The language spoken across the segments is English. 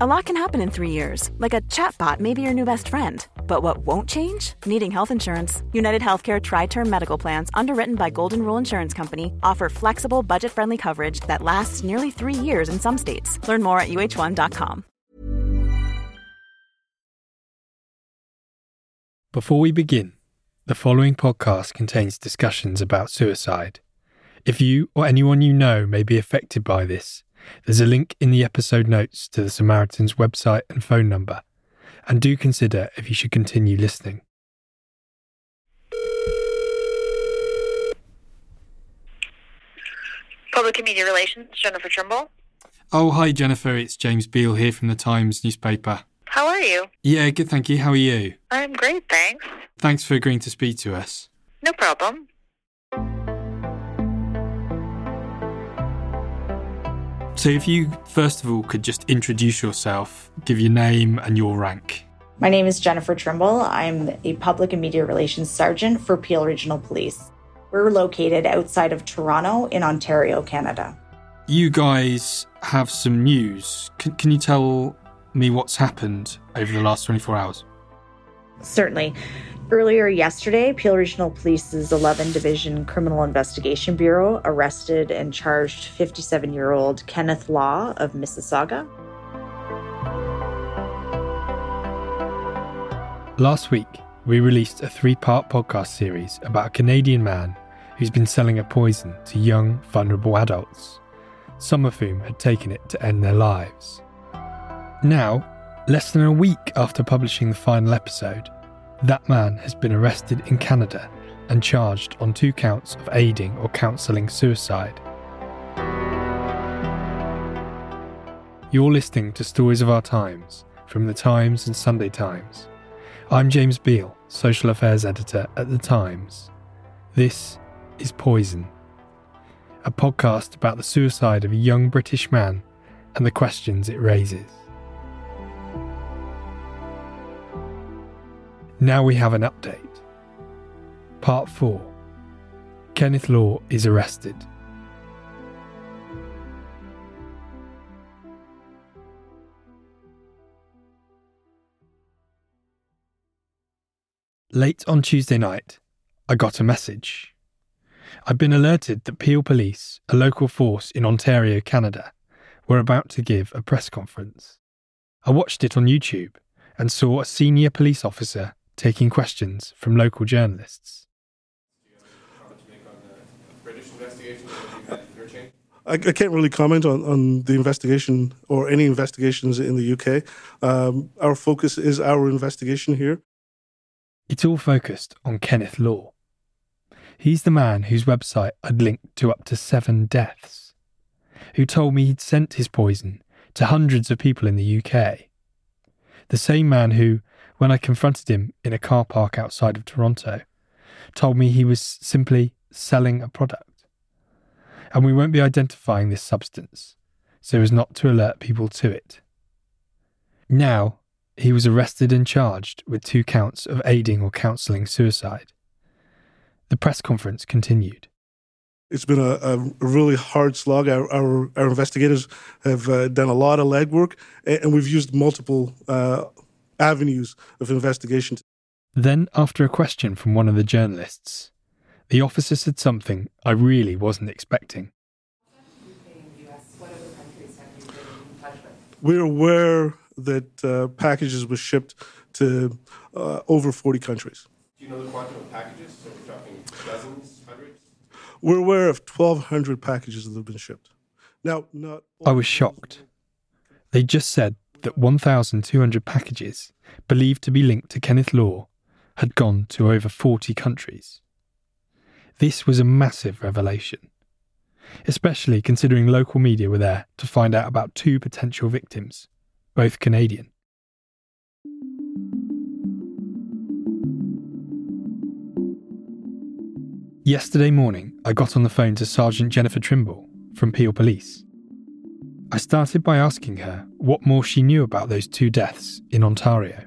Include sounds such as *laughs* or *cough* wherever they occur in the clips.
A lot can happen in three years, like a chatbot may be your new best friend. But what won't change? Needing health insurance. United Healthcare Tri Term Medical Plans, underwritten by Golden Rule Insurance Company, offer flexible, budget friendly coverage that lasts nearly three years in some states. Learn more at uh1.com. Before we begin, the following podcast contains discussions about suicide. If you or anyone you know may be affected by this, there's a link in the episode notes to the Samaritans website and phone number, and do consider if you should continue listening. Public and Media Relations, Jennifer Trimble. Oh, hi Jennifer, it's James Beal here from the Times newspaper. How are you? Yeah, good, thank you. How are you? I'm great, thanks. Thanks for agreeing to speak to us. No problem. So, if you first of all could just introduce yourself, give your name and your rank. My name is Jennifer Trimble. I'm a public and media relations sergeant for Peel Regional Police. We're located outside of Toronto in Ontario, Canada. You guys have some news. Can, can you tell me what's happened over the last 24 hours? Certainly. Earlier yesterday, Peel Regional Police's 11 Division Criminal Investigation Bureau arrested and charged 57 year old Kenneth Law of Mississauga. Last week, we released a three part podcast series about a Canadian man who's been selling a poison to young, vulnerable adults, some of whom had taken it to end their lives. Now, less than a week after publishing the final episode, that man has been arrested in Canada and charged on two counts of aiding or counselling suicide. You're listening to Stories of Our Times from The Times and Sunday Times. I'm James Beal, Social Affairs Editor at The Times. This is Poison, a podcast about the suicide of a young British man and the questions it raises. Now we have an update. Part 4 Kenneth Law is arrested. Late on Tuesday night, I got a message. I'd been alerted that Peel Police, a local force in Ontario, Canada, were about to give a press conference. I watched it on YouTube and saw a senior police officer taking questions from local journalists. I, I can't really comment on, on the investigation or any investigations in the UK. Um, our focus is our investigation here. It's all focused on Kenneth Law. He's the man whose website I'd linked to up to seven deaths, who told me he'd sent his poison to hundreds of people in the UK. The same man who, when I confronted him in a car park outside of Toronto, told me he was simply selling a product. And we won't be identifying this substance so as not to alert people to it. Now, he was arrested and charged with two counts of aiding or counselling suicide. The press conference continued. It's been a, a really hard slog. Our, our, our investigators have uh, done a lot of legwork, and, we've used multiple uh, avenues of investigation. Then, after a question from one of the journalists, the officer said something I really wasn't expecting. We're aware that uh, packages were shipped to uh, over 40 countries. Do you know the quantum of packages? So we're talking dozens, hundreds? We're aware of 1,200 packages that have been shipped. Now, not. I was shocked. They just said that 1,200 packages, believed to be linked to Kenneth Law, had gone to over 40 countries. This was a massive revelation, especially considering local media were there to find out about two potential victims both Canadian. Yesterday morning, I got on the phone to Sergeant Jennifer Trimble from Peel Police. I started by asking her what more she knew about those two deaths in Ontario.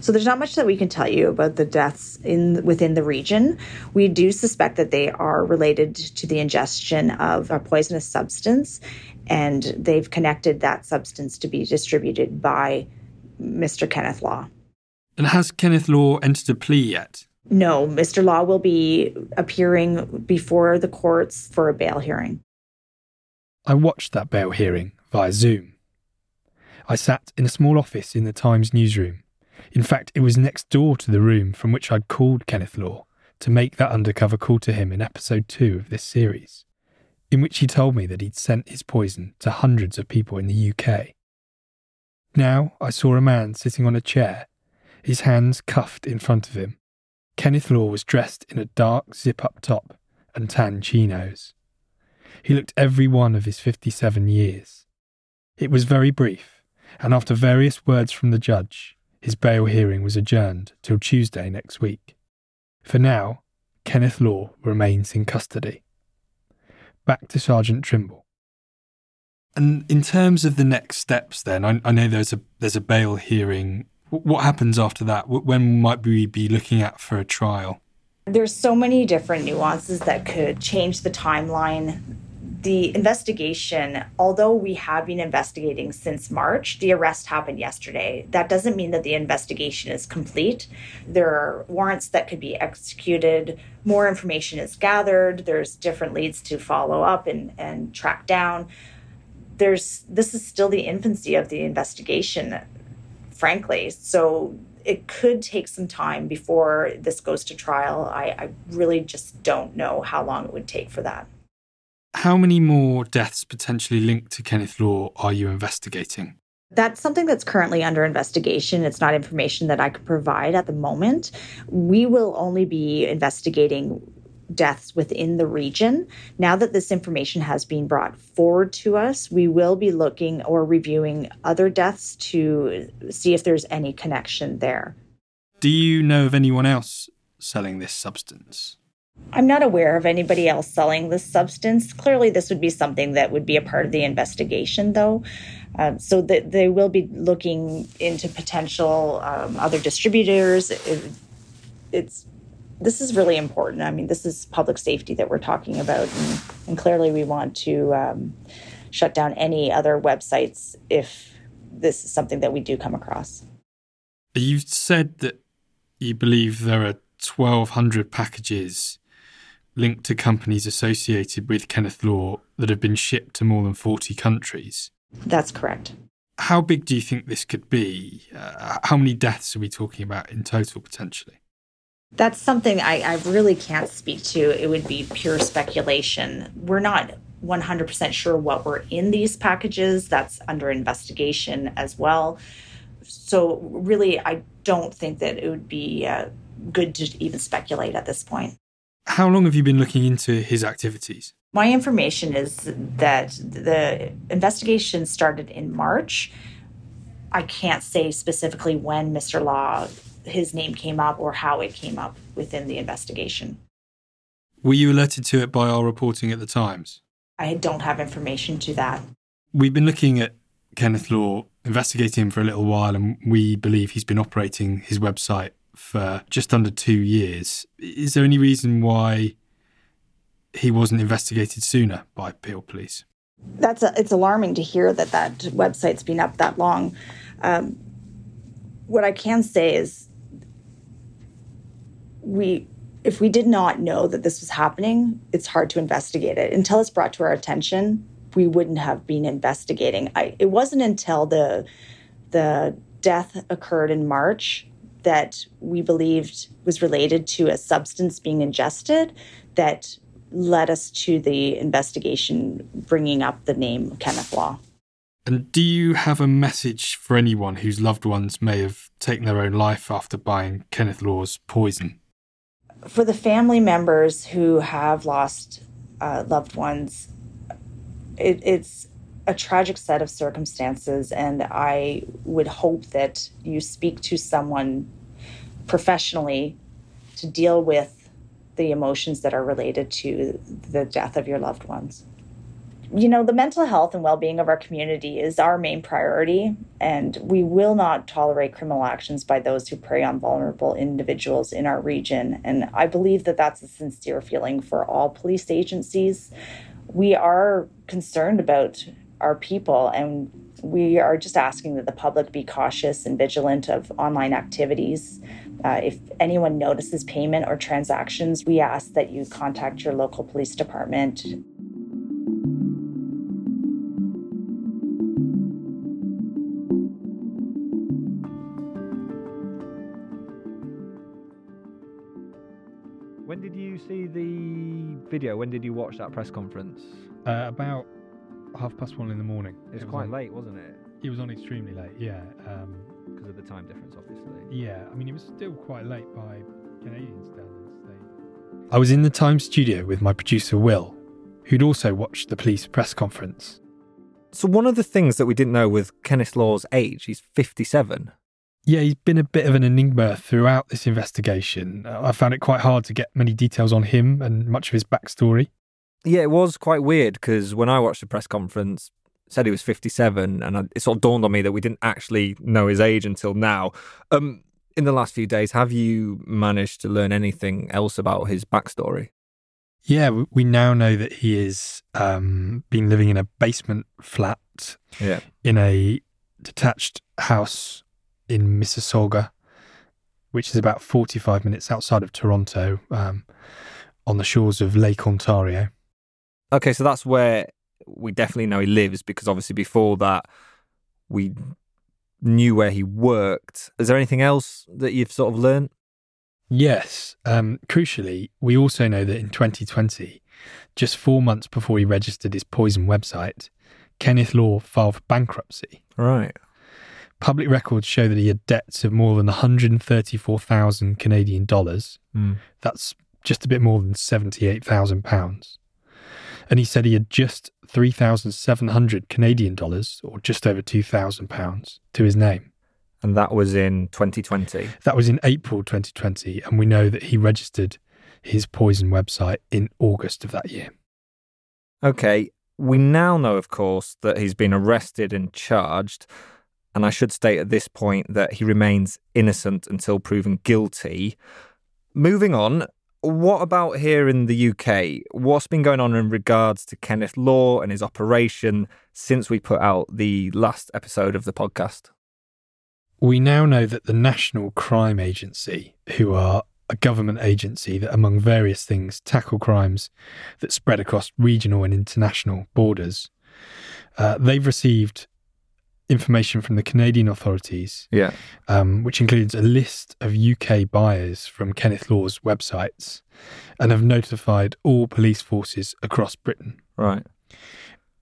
So there's not much that we can tell you about the deaths in within the region. We do suspect that they are related to the ingestion of a poisonous substance, and they've connected that substance to be distributed by Mr. Kenneth Law. And has Kenneth Law entered a plea yet? No, Mr. Law will be appearing before the courts for a bail hearing. I watched that bail hearing via Zoom. I sat in a small office in the Times newsroom. In fact, it was next door to the room from which I'd called Kenneth Law to make that undercover call to him in episode two of this series, in which he told me that he'd sent his poison to hundreds of people in the UK. Now I saw a man sitting on a chair, his hands cuffed in front of him, Kenneth Law was dressed in a dark zip up top and tan chinos. He looked every one of his 57 years. It was very brief, and after various words from the judge, his bail hearing was adjourned till Tuesday next week. For now, Kenneth Law remains in custody. Back to Sergeant Trimble. And in terms of the next steps, then I, I know there's a there's a bail hearing what happens after that? When might we be looking at for a trial? There's so many different nuances that could change the timeline. The investigation, although we have been investigating since March, the arrest happened yesterday. That doesn't mean that the investigation is complete. There are warrants that could be executed, more information is gathered, there's different leads to follow up and, and track down. There's this is still the infancy of the investigation frankly. So it could take some time before this goes to trial. I, I, really just don't know how long it would take for that. How many more deaths potentially linked to Kenneth Law are you investigating? That's something that's currently under investigation. It's not information that I could provide at the moment. We will only be investigating deaths within the region. Now that this information has been brought forward to us, we will be looking or reviewing other deaths to see if there's any connection there. Do you know of anyone else selling this substance? I'm not aware of anybody else selling this substance. Clearly, this would be something that would be a part of the investigation, though. Um, so that they will be looking into potential um, other distributors. It, it's this is really important. I mean, this is public safety that we're talking about, and, and clearly we want to um, shut down any other websites if this is something that we do come across. You've said that you believe there are 1,200 packages linked to companies associated with Kenneth Law that have been shipped to more than 40 countries. That's correct. How big do you think this could be? Uh, how many deaths are we talking about in total potentially? That's something I, I really can't speak to. It would be pure speculation. We're not 100% sure what were in these packages. That's under investigation as well. So, really, I don't think that it would be uh, good to even speculate at this point. How long have you been looking into his activities? My information is that the investigation started in March. I can't say specifically when Mr. Law his name came up or how it came up within the investigation. Were you alerted to it by our reporting at the Times? I don't have information to that. We've been looking at Kenneth Law, investigating him for a little while, and we believe he's been operating his website for just under two years. Is there any reason why he wasn't investigated sooner by Peel Police? That's a, it's alarming to hear that that website's been up that long. Um, what I can say is we if we did not know that this was happening, it's hard to investigate it. Until it's brought to our attention, we wouldn't have been investigating. I, it wasn't until the the death occurred in March that we believed was related to a substance being ingested that led us to the investigation bringing up the name Kenneth Law. And do you have a message for anyone whose loved ones may have taken their own life after buying Kenneth Law's poison? for the family members who have lost uh, loved ones, it, it's a tragic set of circumstances, and I would hope that you speak to someone professionally to deal with the emotions that are related to the death of your loved ones. You know, the mental health and well being of our community is our main priority, and we will not tolerate criminal actions by those who prey on vulnerable individuals in our region. And I believe that that's a sincere feeling for all police agencies. We are concerned about our people, and we are just asking that the public be cautious and vigilant of online activities. Uh, if anyone notices payment or transactions, we ask that you contact your local police department. When did you see the video? When did you watch that press conference? Uh, about half past one in the morning. It was It quite on- late, wasn't it? It was on extremely late, yeah. Um, Because of the time difference, obviously. yeah, I mean, it was still quite late by Canadian standards. They... I was in the Times studio with my producer, Will, who'd also watched the police press conference. So one of the things that we didn't know with Kenneth Law's age, he's 57. Yeah, he's been a bit of an enigma throughout this investigation. Uh, I found it quite hard to get many details on him and much of his backstory. Yeah, it was quite weird because when I watched the press conference, said he was 57, and I, it sort of dawned on me that we didn't actually know his age until now. Um, in the last few days, have you managed to learn anything else about his backstory? Yeah, we- we now know that he has um, been living in a basement flat Yeah. in a detached house in Mississauga, which is about 45 minutes outside of Toronto um, on the shores of Lake Ontario. Okay, so that's where we definitely know he lives because obviously before that we knew where he worked. Is there anything else that you've sort of learned? Yes. Um, crucially, we also know that in 2020, just four months before he registered his poison website, Kenneth Law filed for bankruptcy. Right. Public records show that he had debts of more than 134,000 Canadian dollars. Mm. That's just a bit more than 78,000 pounds. And he said he had just 3,700 Canadian dollars, or just over 2,000 pounds, to his name. And that was in 2020. That was in April 2020, and we know that he registered his poison website in August of that year. Okay, we now know, of course, that he's been arrested and charged. And I should state at this point that he remains innocent until proven guilty. Moving on, what about here in the UK? What's been going on in regards to Kenneth Law and his operation since we put out the last episode of the podcast? We now know that the National Crime Agency, who are a government agency that, among various things, tackle crimes that spread across regional and international borders, uh, they've received information from the Canadian authorities, Yeah. um, which includes a list of UK buyers from Kenneth Law's websites, and have notified all police forces across Britain. Right.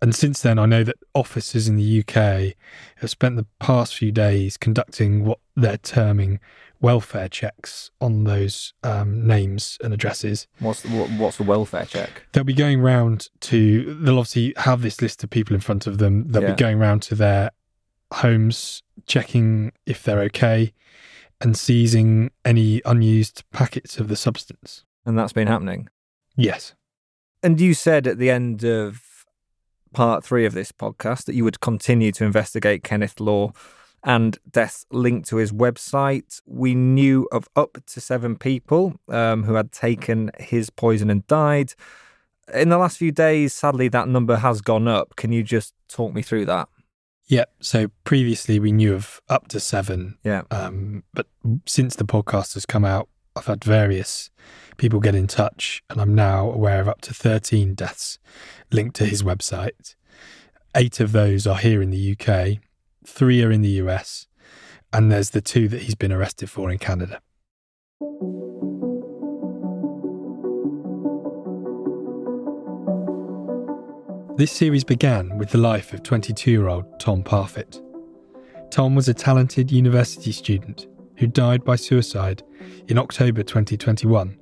And since then, I know that officers in the UK have spent the past few days conducting what they're terming welfare checks on those um, names and addresses. What's the, what's the welfare check? They'll be going round to, they'll obviously have this list of people in front of them. They'll Yeah. be going round to their homes, checking if they're okay, and seizing any unused packets of the substance. And that's been happening. Yes. And you said at the end of part three of this podcast that you would continue to investigate Kenneth Law and deaths linked to his website. We knew of up to seven people um, who had taken his poison and died. In the last few days, sadly, that number has gone up. Can you just talk me through that? Yeah. So previously we knew of up to seven Yeah. Um, but since the podcast has come out, I've had various people get in touch, and I'm now aware of up to 13 deaths linked to his website. Eight of those are here in the UK, three are in the US, and there's the two that he's been arrested for in Canada. This series began with the life of 22 year old Tom Parfitt. Tom was a talented university student who died by suicide in October 2021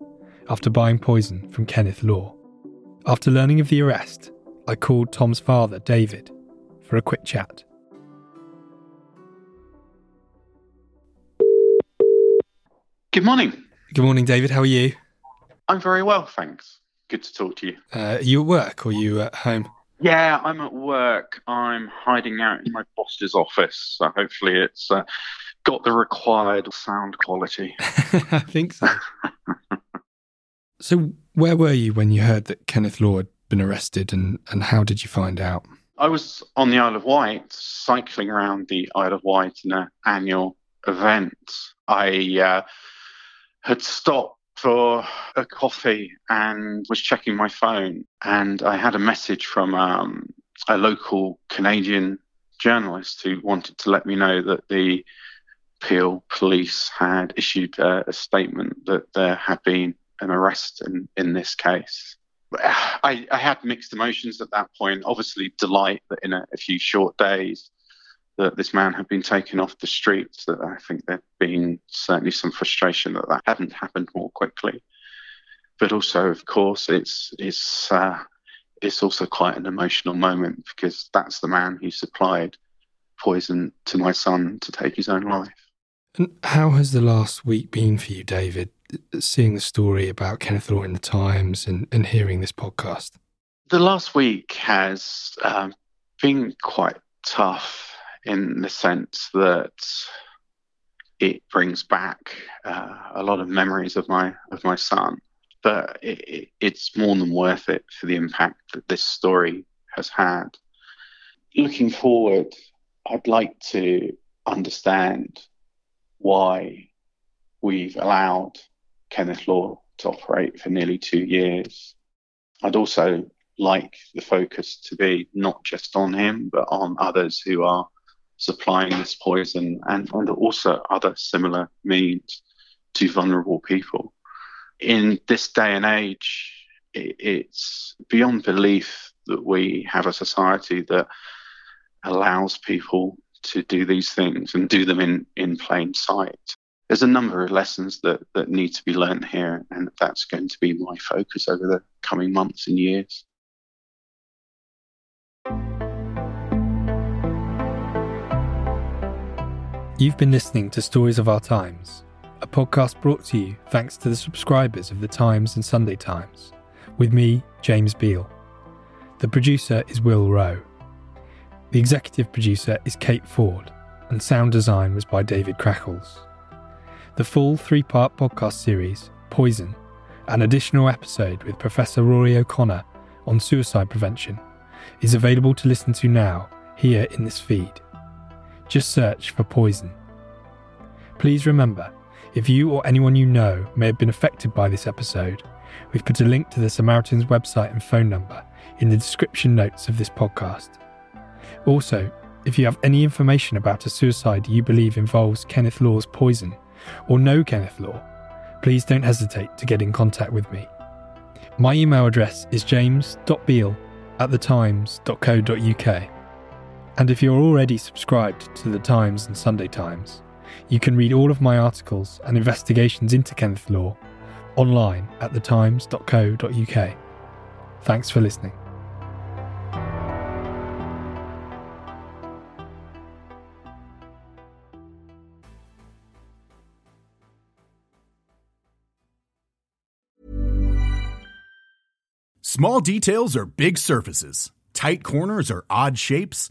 after buying poison from Kenneth Law. After learning of the arrest, I called Tom's father, David, for a quick chat. Good morning. Good morning, David. How are you? I'm very well, thanks. Good to talk to you. Uh, are you at work or are you at home? Yeah, I'm at work. I'm hiding out in my boss's office, so hopefully it's uh, got the required sound quality. *laughs* I think so. so, where were you when you heard that Kenneth Law had been arrested, and, and how did you find out? I was on the Isle of Wight, cycling around the Isle of Wight in an annual event. I uh, had stopped for a coffee and was checking my phone, and I had a message from um, a local Canadian journalist who wanted to let me know that the Peel police had issued a, a statement that there had been an arrest in, in this case. I, I, had mixed emotions at that point. Obviously, delight that in a, a, few short days that this man had been taken off the streets. That I think there'd been certainly some frustration that that hadn't happened more quickly. But also, of course, it's it's uh, it's also quite an emotional moment because that's the man who supplied poison to my son to take his own life. And how has the last week been for you, David? Seeing the story about Kenneth Law in the Times and, and hearing this podcast. The last week has um, been quite tough in the sense that it brings back uh, a lot of memories of my of my son. But it, it, it's more than worth it for the impact that this story has had. Looking forward, I'd like to understand why we've allowed Kenneth Law to operate for nearly two years. I'd also like the focus to be not just on him, but on others who are supplying this poison and, and also other similar means to vulnerable people. In this day and age, it, it's beyond belief that we have a society that allows people to do these things and do them in, in plain sight. There's a number of lessons that, that need to be learned here, and that's going to be my focus over the coming months and years. You've been listening to Stories of Our Times, a podcast brought to you thanks to the subscribers of The Times and Sunday Times, with me, James Beal. The producer is Will Rowe. The executive producer is Kate Ford, and sound design was by David Crackles. The full three part podcast series, Poison, an additional episode with Professor Rory O'Connor on suicide prevention, is available to listen to now here in this feed. Just search for Poison. Please remember, if you or anyone you know may have been affected by this episode, we've put a link to the Samaritans website and phone number in the description notes of this podcast. Also, if you have any information about a suicide you believe involves Kenneth Law's poison, or know Kenneth Law, please don't hesitate to get in contact with me. My email address is james.beal at thetimes.co.uk. And if you're already subscribed to The Times and Sunday Times, you can read all of my articles and investigations into Kenneth Law online at thetimes.co.uk. Thanks for listening. Small details are big surfaces. Tight corners are odd shapes.